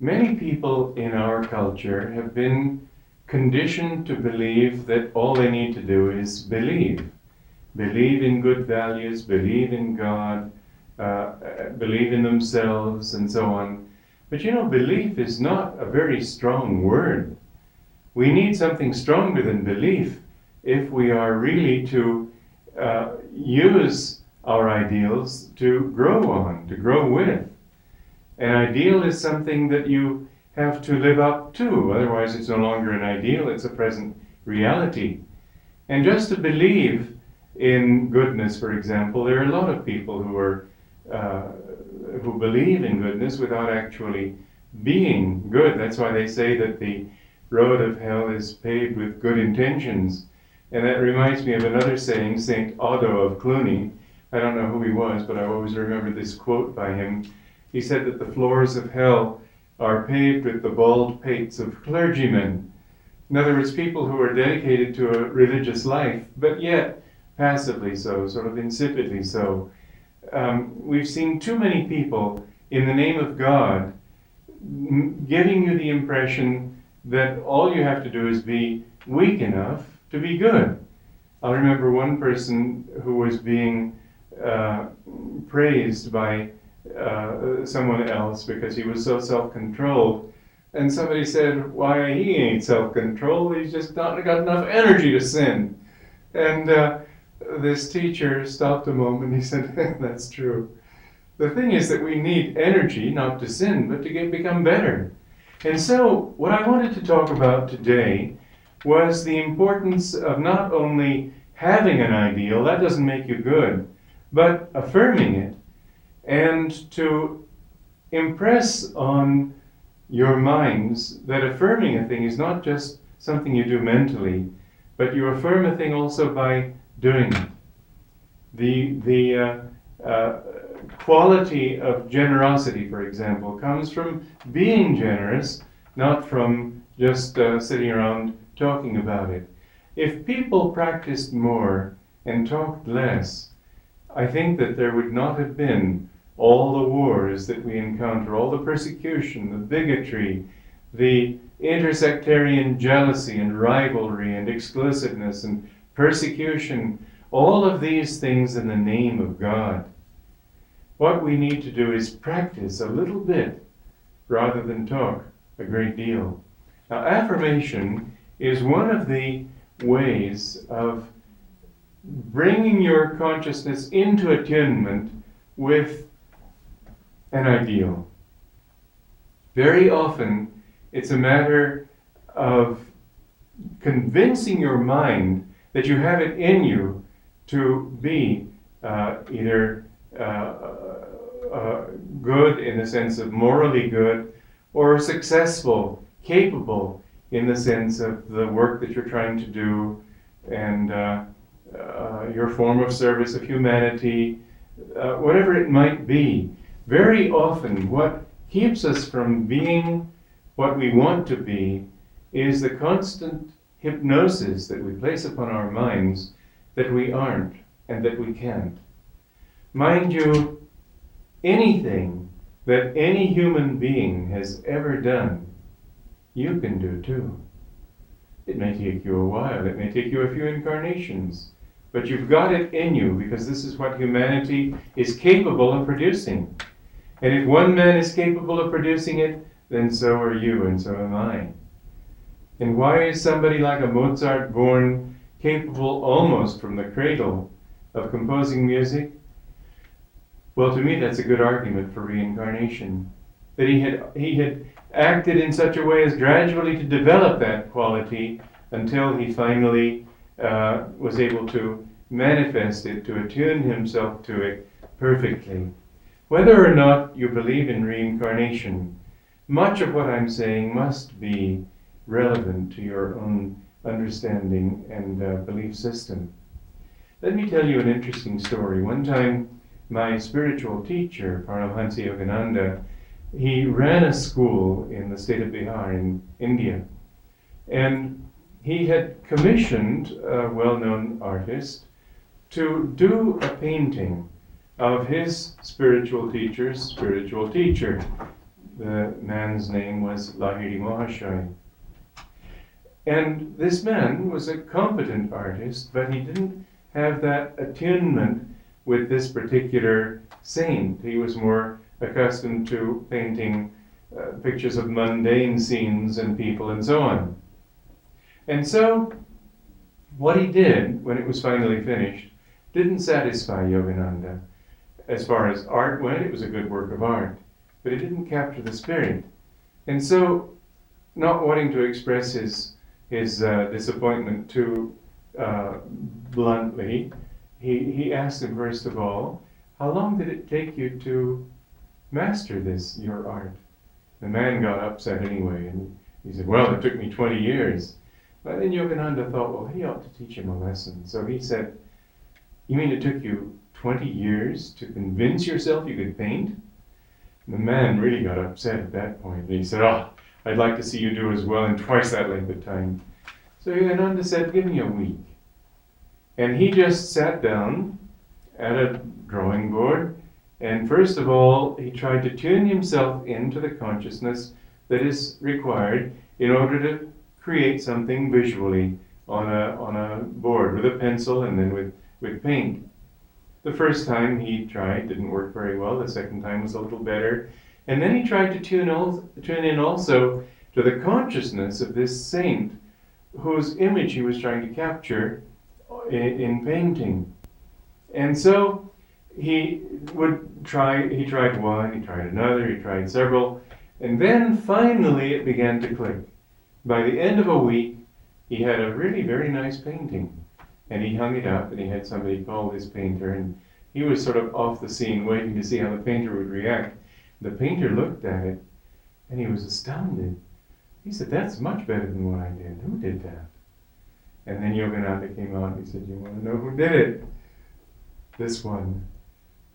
many people in our culture have been conditioned to believe that all they need to do is believe. Believe in good values, believe in God, uh, believe in themselves, and so on. But you know, belief is not a very strong word. We need something stronger than belief if we are really to uh, use our ideals to grow on, to grow with. An ideal is something that you have to live up to, otherwise, it's no longer an ideal, it's a present reality. And just to believe in goodness, for example, there are a lot of people who are uh, who believe in goodness without actually being good. That's why they say that the road of hell is paved with good intentions. And that reminds me of another saying, St. Otto of Cluny. I don't know who he was, but I always remember this quote by him. He said that the floors of hell are paved with the bald pates of clergymen. In other words, people who are dedicated to a religious life, but yet passively so, sort of insipidly so. Um, we've seen too many people in the name of God giving you the impression that all you have to do is be weak enough to be good. I remember one person who was being uh, praised by uh, someone else because he was so self controlled. And somebody said, Why, he ain't self controlled, he's just not got enough energy to sin. And uh, this teacher stopped a moment. He said, That's true. The thing is that we need energy not to sin, but to get, become better. And so, what I wanted to talk about today was the importance of not only having an ideal, that doesn't make you good, but affirming it and to impress on your minds that affirming a thing is not just something you do mentally, but you affirm a thing also by doing it. The, the uh, uh, quality of generosity, for example, comes from being generous, not from just uh, sitting around talking about it. If people practiced more and talked less, I think that there would not have been all the wars that we encounter, all the persecution, the bigotry, the intersectarian jealousy and rivalry and exclusiveness and persecution, all of these things in the name of God. What we need to do is practice a little bit rather than talk a great deal. Now, affirmation is one of the ways of bringing your consciousness into attunement with an ideal. Very often, it's a matter of convincing your mind that you have it in you to be uh, either uh, uh, good in the sense of morally good or successful, capable in the sense of the work that you're trying to do and uh, uh, your form of service of humanity, uh, whatever it might be. Very often, what keeps us from being what we want to be is the constant hypnosis that we place upon our minds that we aren't and that we can't. Mind you, anything that any human being has ever done, you can do too. It may take you a while, it may take you a few incarnations, but you've got it in you because this is what humanity is capable of producing. And if one man is capable of producing it, then so are you, and so am I. And why is somebody like a Mozart born capable almost from the cradle of composing music? Well, to me, that's a good argument for reincarnation. That he had, he had acted in such a way as gradually to develop that quality until he finally uh, was able to manifest it, to attune himself to it perfectly. Whether or not you believe in reincarnation, much of what I'm saying must be relevant to your own understanding and uh, belief system. Let me tell you an interesting story. One time, my spiritual teacher, Paramahansa Yogananda, he ran a school in the state of Bihar in India. And he had commissioned a well known artist to do a painting of his spiritual teacher's spiritual teacher. The man's name was Lahiri Mahashaya. And this man was a competent artist, but he didn't have that attunement with this particular saint. He was more accustomed to painting uh, pictures of mundane scenes and people and so on. And so, what he did when it was finally finished didn't satisfy Yogananda. As far as art went, it was a good work of art, but it didn't capture the spirit. And so, not wanting to express his, his uh, disappointment too uh, bluntly, he, he asked him, first of all, How long did it take you to master this, your art? The man got upset anyway, and he said, Well, it took me 20 years. But then Yogananda thought, Well, he ought to teach him a lesson. So he said, You mean it took you 20 years to convince yourself you could paint? And the man really got upset at that point, and he said, Oh, I'd like to see you do as well in twice that length of time. So Yogananda said, Give me a week. And he just sat down at a drawing board, and first of all, he tried to tune himself into the consciousness that is required in order to create something visually on a, on a board with a pencil and then with, with paint. The first time he tried didn't work very well, the second time was a little better. And then he tried to tune, al- tune in also to the consciousness of this saint whose image he was trying to capture in, in painting. And so he would try, he tried one, he tried another, he tried several, and then finally it began to click. By the end of a week, he had a really very nice painting. And he hung it up, and he had somebody call this painter, and he was sort of off the scene waiting to see how the painter would react. The painter looked at it, and he was astounded. He said, That's much better than what I did. Who did that? And then Yogananda came out and he said, You want to know who did it? This one.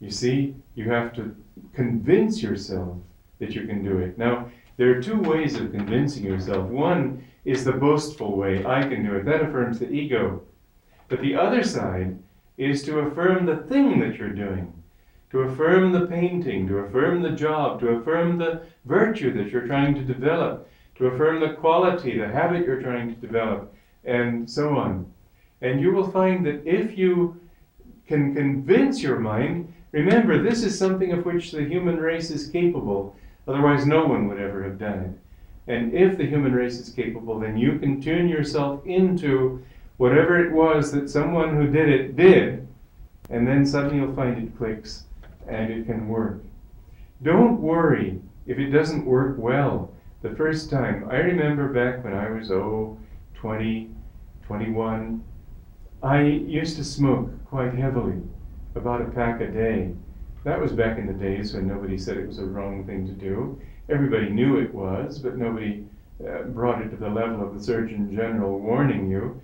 You see, you have to convince yourself that you can do it. Now, there are two ways of convincing yourself. One is the boastful way, I can do it. That affirms the ego. But the other side is to affirm the thing that you're doing, to affirm the painting, to affirm the job, to affirm the virtue that you're trying to develop, to affirm the quality, the habit you're trying to develop and so on. And you will find that if you can convince your mind, remember, this is something of which the human race is capable. Otherwise, no one would ever have done it. And if the human race is capable, then you can tune yourself into whatever it was that someone who did it did, and then suddenly you'll find it clicks and it can work. Don't worry if it doesn't work well the first time. I remember back when I was, oh, 20, 21. I used to smoke quite heavily, about a pack a day. That was back in the days when nobody said it was a wrong thing to do. Everybody knew it was, but nobody uh, brought it to the level of the Surgeon General warning you.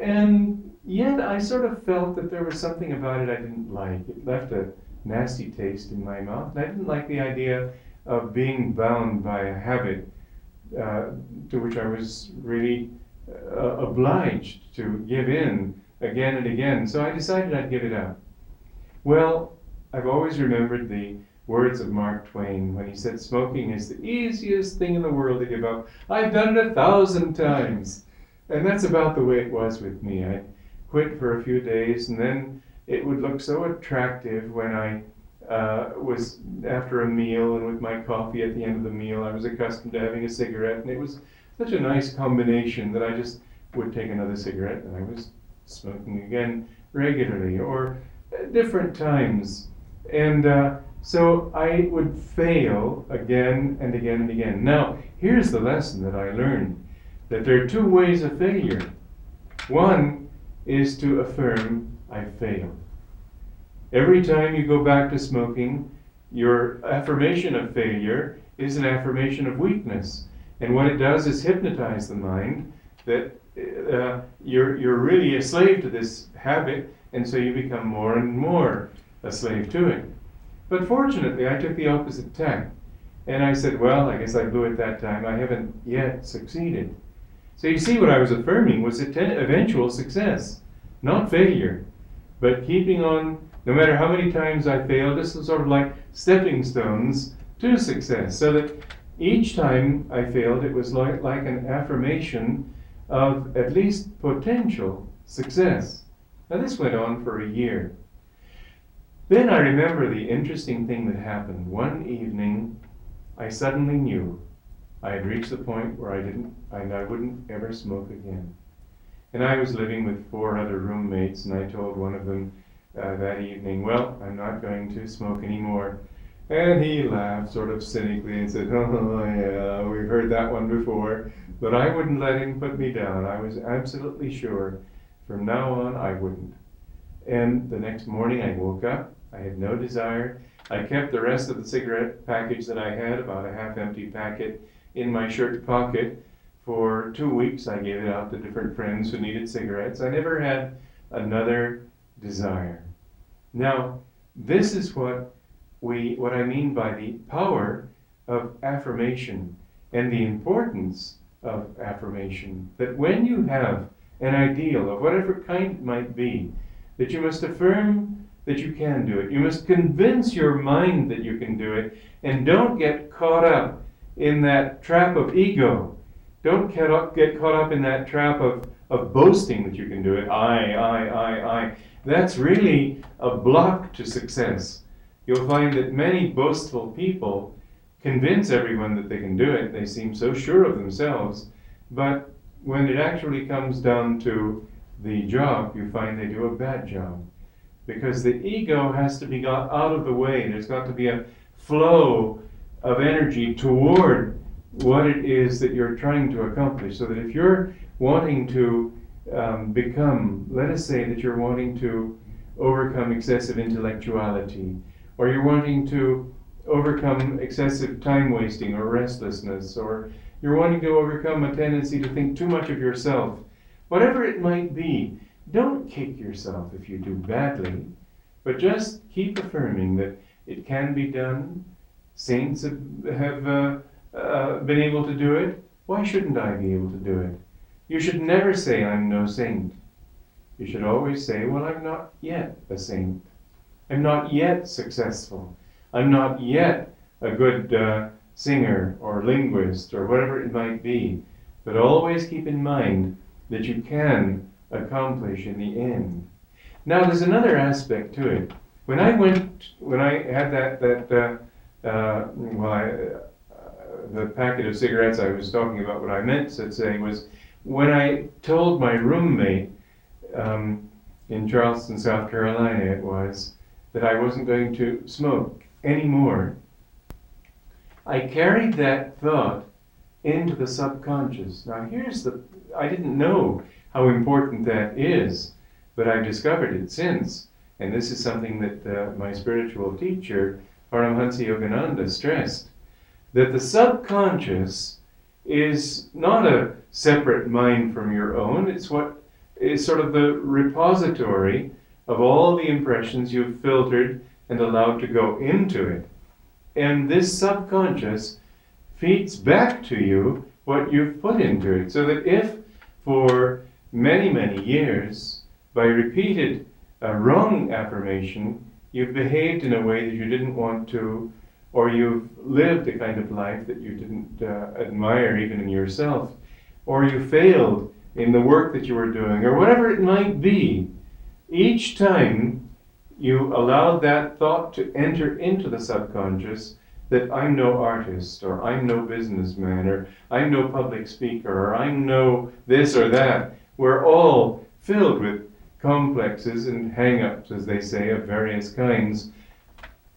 And yet I sort of felt that there was something about it I didn't like. It left a nasty taste in my mouth. And I didn't like the idea of being bound by a habit uh, to which I was really uh, obliged to give in again and again. So I decided I'd give it up. Well, I've always remembered the words of Mark Twain when he said, Smoking is the easiest thing in the world to give up. I've done it a thousand times. And that's about the way it was with me. I quit for a few days, and then it would look so attractive when I uh, was after a meal and with my coffee at the end of the meal. I was accustomed to having a cigarette, and it was such a nice combination that I just would take another cigarette and I was smoking again regularly or at different times. And uh, so I would fail again and again and again. Now, here's the lesson that I learned that there are two ways of failure. One is to affirm, I failed. Every time you go back to smoking, your affirmation of failure is an affirmation of weakness. And what it does is hypnotize the mind that uh, you're, you're really a slave to this habit, and so you become more and more a slave to it. But fortunately, I took the opposite tack. And I said, well, I guess I blew it that time. I haven't yet succeeded. So you see, what I was affirming was eventual success, not failure, but keeping on, no matter how many times I failed, this was sort of like stepping stones to success. So that each time I failed, it was like, like an affirmation of at least potential success. Now, this went on for a year. Then I remember the interesting thing that happened. One evening, I suddenly knew I had reached the point where I didn't, I, I wouldn't ever smoke again. And I was living with four other roommates, and I told one of them uh, that evening, Well, I'm not going to smoke anymore. And he laughed sort of cynically and said, Oh, yeah, we've heard that one before. But I wouldn't let him put me down. I was absolutely sure from now on I wouldn't. And the next morning I woke up I had no desire. I kept the rest of the cigarette package that I had, about a half empty packet, in my shirt pocket. For two weeks, I gave it out to different friends who needed cigarettes. I never had another desire. Now, this is what we what I mean by the power of affirmation and the importance of affirmation. That when you have an ideal of whatever kind it might be, that you must affirm that you can do it. You must convince your mind that you can do it, and don't get caught up in that trap of ego. Don't get, up, get caught up in that trap of, of boasting that you can do it. I, I, I, I. That's really a block to success. You'll find that many boastful people convince everyone that they can do it. They seem so sure of themselves. But when it actually comes down to the job, you find they do a bad job because the ego has to be got out of the way. There's got to be a flow of energy toward what it is that you're trying to accomplish. So that if you're wanting to um, become, let us say that you're wanting to overcome excessive intellectuality, or you're wanting to overcome excessive time wasting or restlessness, or you're wanting to overcome a tendency to think too much of yourself, whatever it might be, don't kick yourself if you do badly, but just keep affirming that it can be done. Saints have, have uh, uh, been able to do it. Why shouldn't I be able to do it? You should never say, I'm no saint. You should always say, Well, I'm not yet a saint. I'm not yet successful. I'm not yet a good uh, singer or linguist or whatever it might be. But always keep in mind that you can accomplish in the end. Now, there's another aspect to it. When I went, when I had that that uh, well, I, uh, the packet of cigarettes I was talking about, what I meant to say was when I told my roommate um, in Charleston, South Carolina, it was that I wasn't going to smoke anymore. I carried that thought into the subconscious. Now, here's the I didn't know how important that is. But I've discovered it since. And this is something that uh, my spiritual teacher, Paramhansa Yogananda, stressed that the subconscious is not a separate mind from your own. It's what is sort of the repository of all the impressions you've filtered and allowed to go into it. And this subconscious feeds back to you what you've put into it. So that if for many, many years, by repeated uh, wrong affirmation, you've behaved in a way that you didn't want to, or you've lived a kind of life that you didn't uh, admire even in yourself, or you failed in the work that you were doing, or whatever it might be. Each time you allowed that thought to enter into the subconscious, that I'm no artist, or I'm no businessman, or I'm no public speaker, or I'm no this or that. We're all filled with complexes and hang ups, as they say, of various kinds.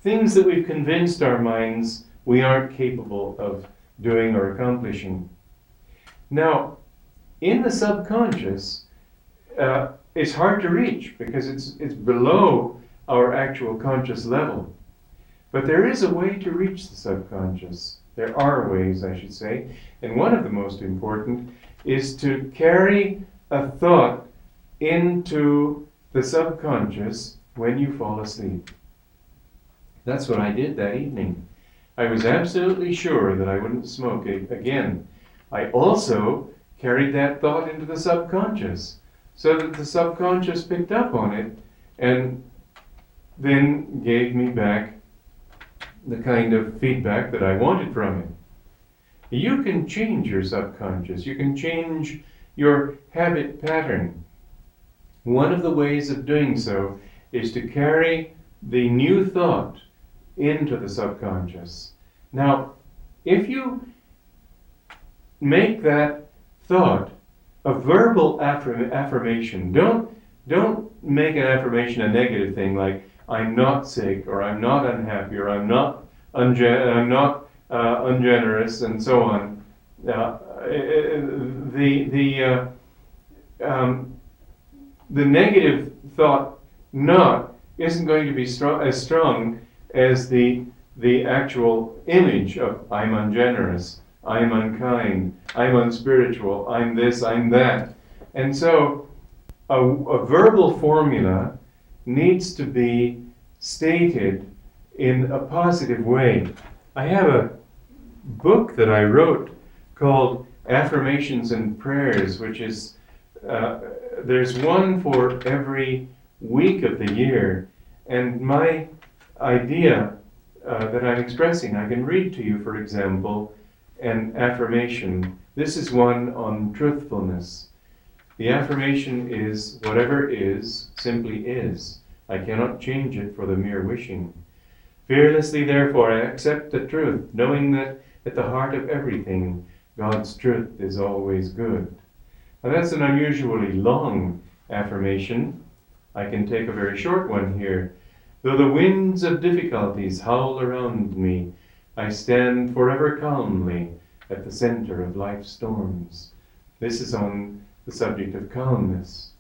Things that we've convinced our minds we aren't capable of doing or accomplishing. Now, in the subconscious, uh, it's hard to reach because it's, it's below our actual conscious level. But there is a way to reach the subconscious. There are ways, I should say. And one of the most important is to carry a thought into the subconscious when you fall asleep. That's what I did that evening. I was absolutely sure that I wouldn't smoke again. I also carried that thought into the subconscious so that the subconscious picked up on it and then gave me back the kind of feedback that I wanted from it. You can change your subconscious, you can change your habit pattern. One of the ways of doing so is to carry the new thought into the subconscious. Now, if you make that thought a verbal affirm- affirmation, don't don't make an affirmation a negative thing like I'm not sick or I'm not unhappy or I'm not unge- I'm not uh, ungenerous and so on. Uh, the the uh, um, the negative thought not isn't going to be strong, as strong as the the actual image of I'm ungenerous, I'm unkind, I'm unspiritual, I'm this, I'm that. And so a, a verbal formula needs to be stated in a positive way. I have a book that I wrote called Affirmations and Prayers, which is uh, there's one for every week of the year. And my idea uh, that I'm expressing, I can read to you, for example, an affirmation. This is one on truthfulness. The affirmation is whatever is simply is. I cannot change it for the mere wishing. Fearlessly, therefore, I accept the truth, knowing that at the heart of everything, God's truth is always good. That's an unusually long affirmation. I can take a very short one here. Though the winds of difficulties howl around me, I stand forever calmly at the center of life's storms. This is on the subject of calmness.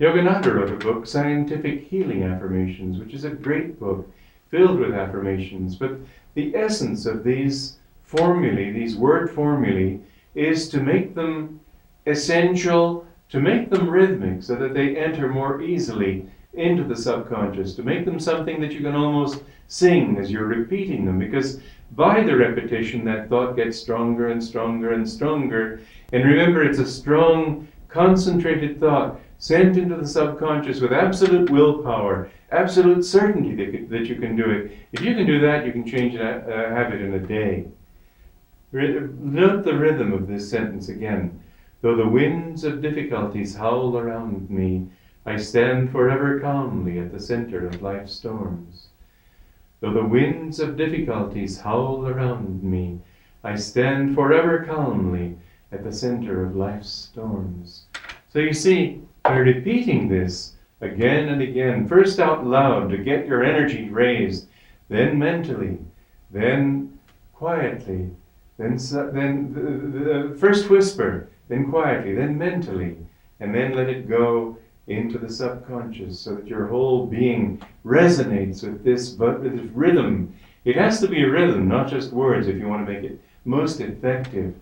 Yogananda wrote a book, Scientific Healing Affirmations, which is a great book filled with affirmations. But the essence of these formulae, these word formulae, is to make them essential, to make them rhythmic so that they enter more easily into the subconscious, to make them something that you can almost sing as you're repeating them, because by the repetition, that thought gets stronger and stronger and stronger. And remember, it's a strong, concentrated thought sent into the subconscious with absolute willpower, absolute certainty that, that you can do it. If you can do that, you can change a, a habit in a day. Note the rhythm of this sentence again. Though the winds of difficulties howl around me, I stand forever calmly at the center of life's storms. Though the winds of difficulties howl around me, I stand forever calmly at the center of life's storms. So you see, by repeating this again and again, first out loud to get your energy raised, then mentally, then quietly, then, then the, the first whisper, then quietly, then mentally, and then let it go into the subconscious so that your whole being resonates with this, but with this rhythm. It has to be a rhythm, not just words, if you want to make it most effective.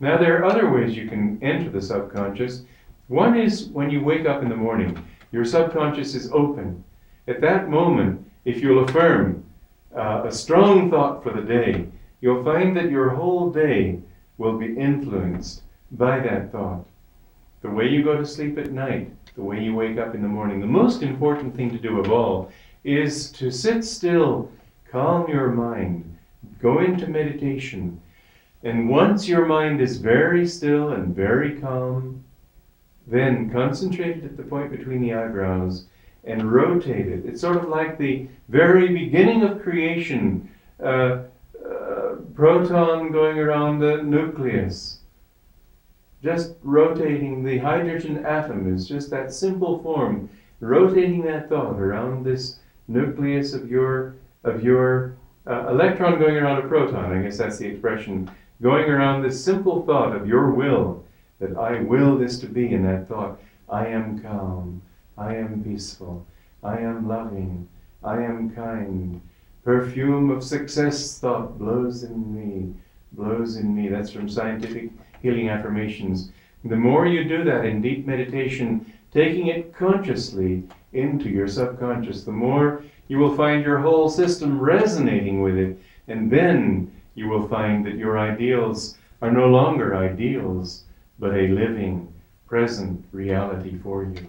Now, there are other ways you can enter the subconscious. One is when you wake up in the morning, your subconscious is open. At that moment, if you'll affirm uh, a strong thought for the day, you'll find that your whole day will be influenced by that thought. The way you go to sleep at night, the way you wake up in the morning, the most important thing to do of all is to sit still, calm your mind, go into meditation. And once your mind is very still and very calm, then concentrate it at the point between the eyebrows and rotate it. It's sort of like the very beginning of creation. Uh, proton going around the nucleus. Just rotating the hydrogen atom is just that simple form, rotating that thought around this nucleus of your of your uh, electron going around a proton. I guess that's the expression. Going around this simple thought of your will, that I will this to be in that thought. I am calm. I am peaceful. I am loving. I am kind. Perfume of success thought blows in me, blows in me. That's from Scientific Healing Affirmations. The more you do that in deep meditation, taking it consciously into your subconscious, the more you will find your whole system resonating with it. And then you will find that your ideals are no longer ideals, but a living, present reality for you.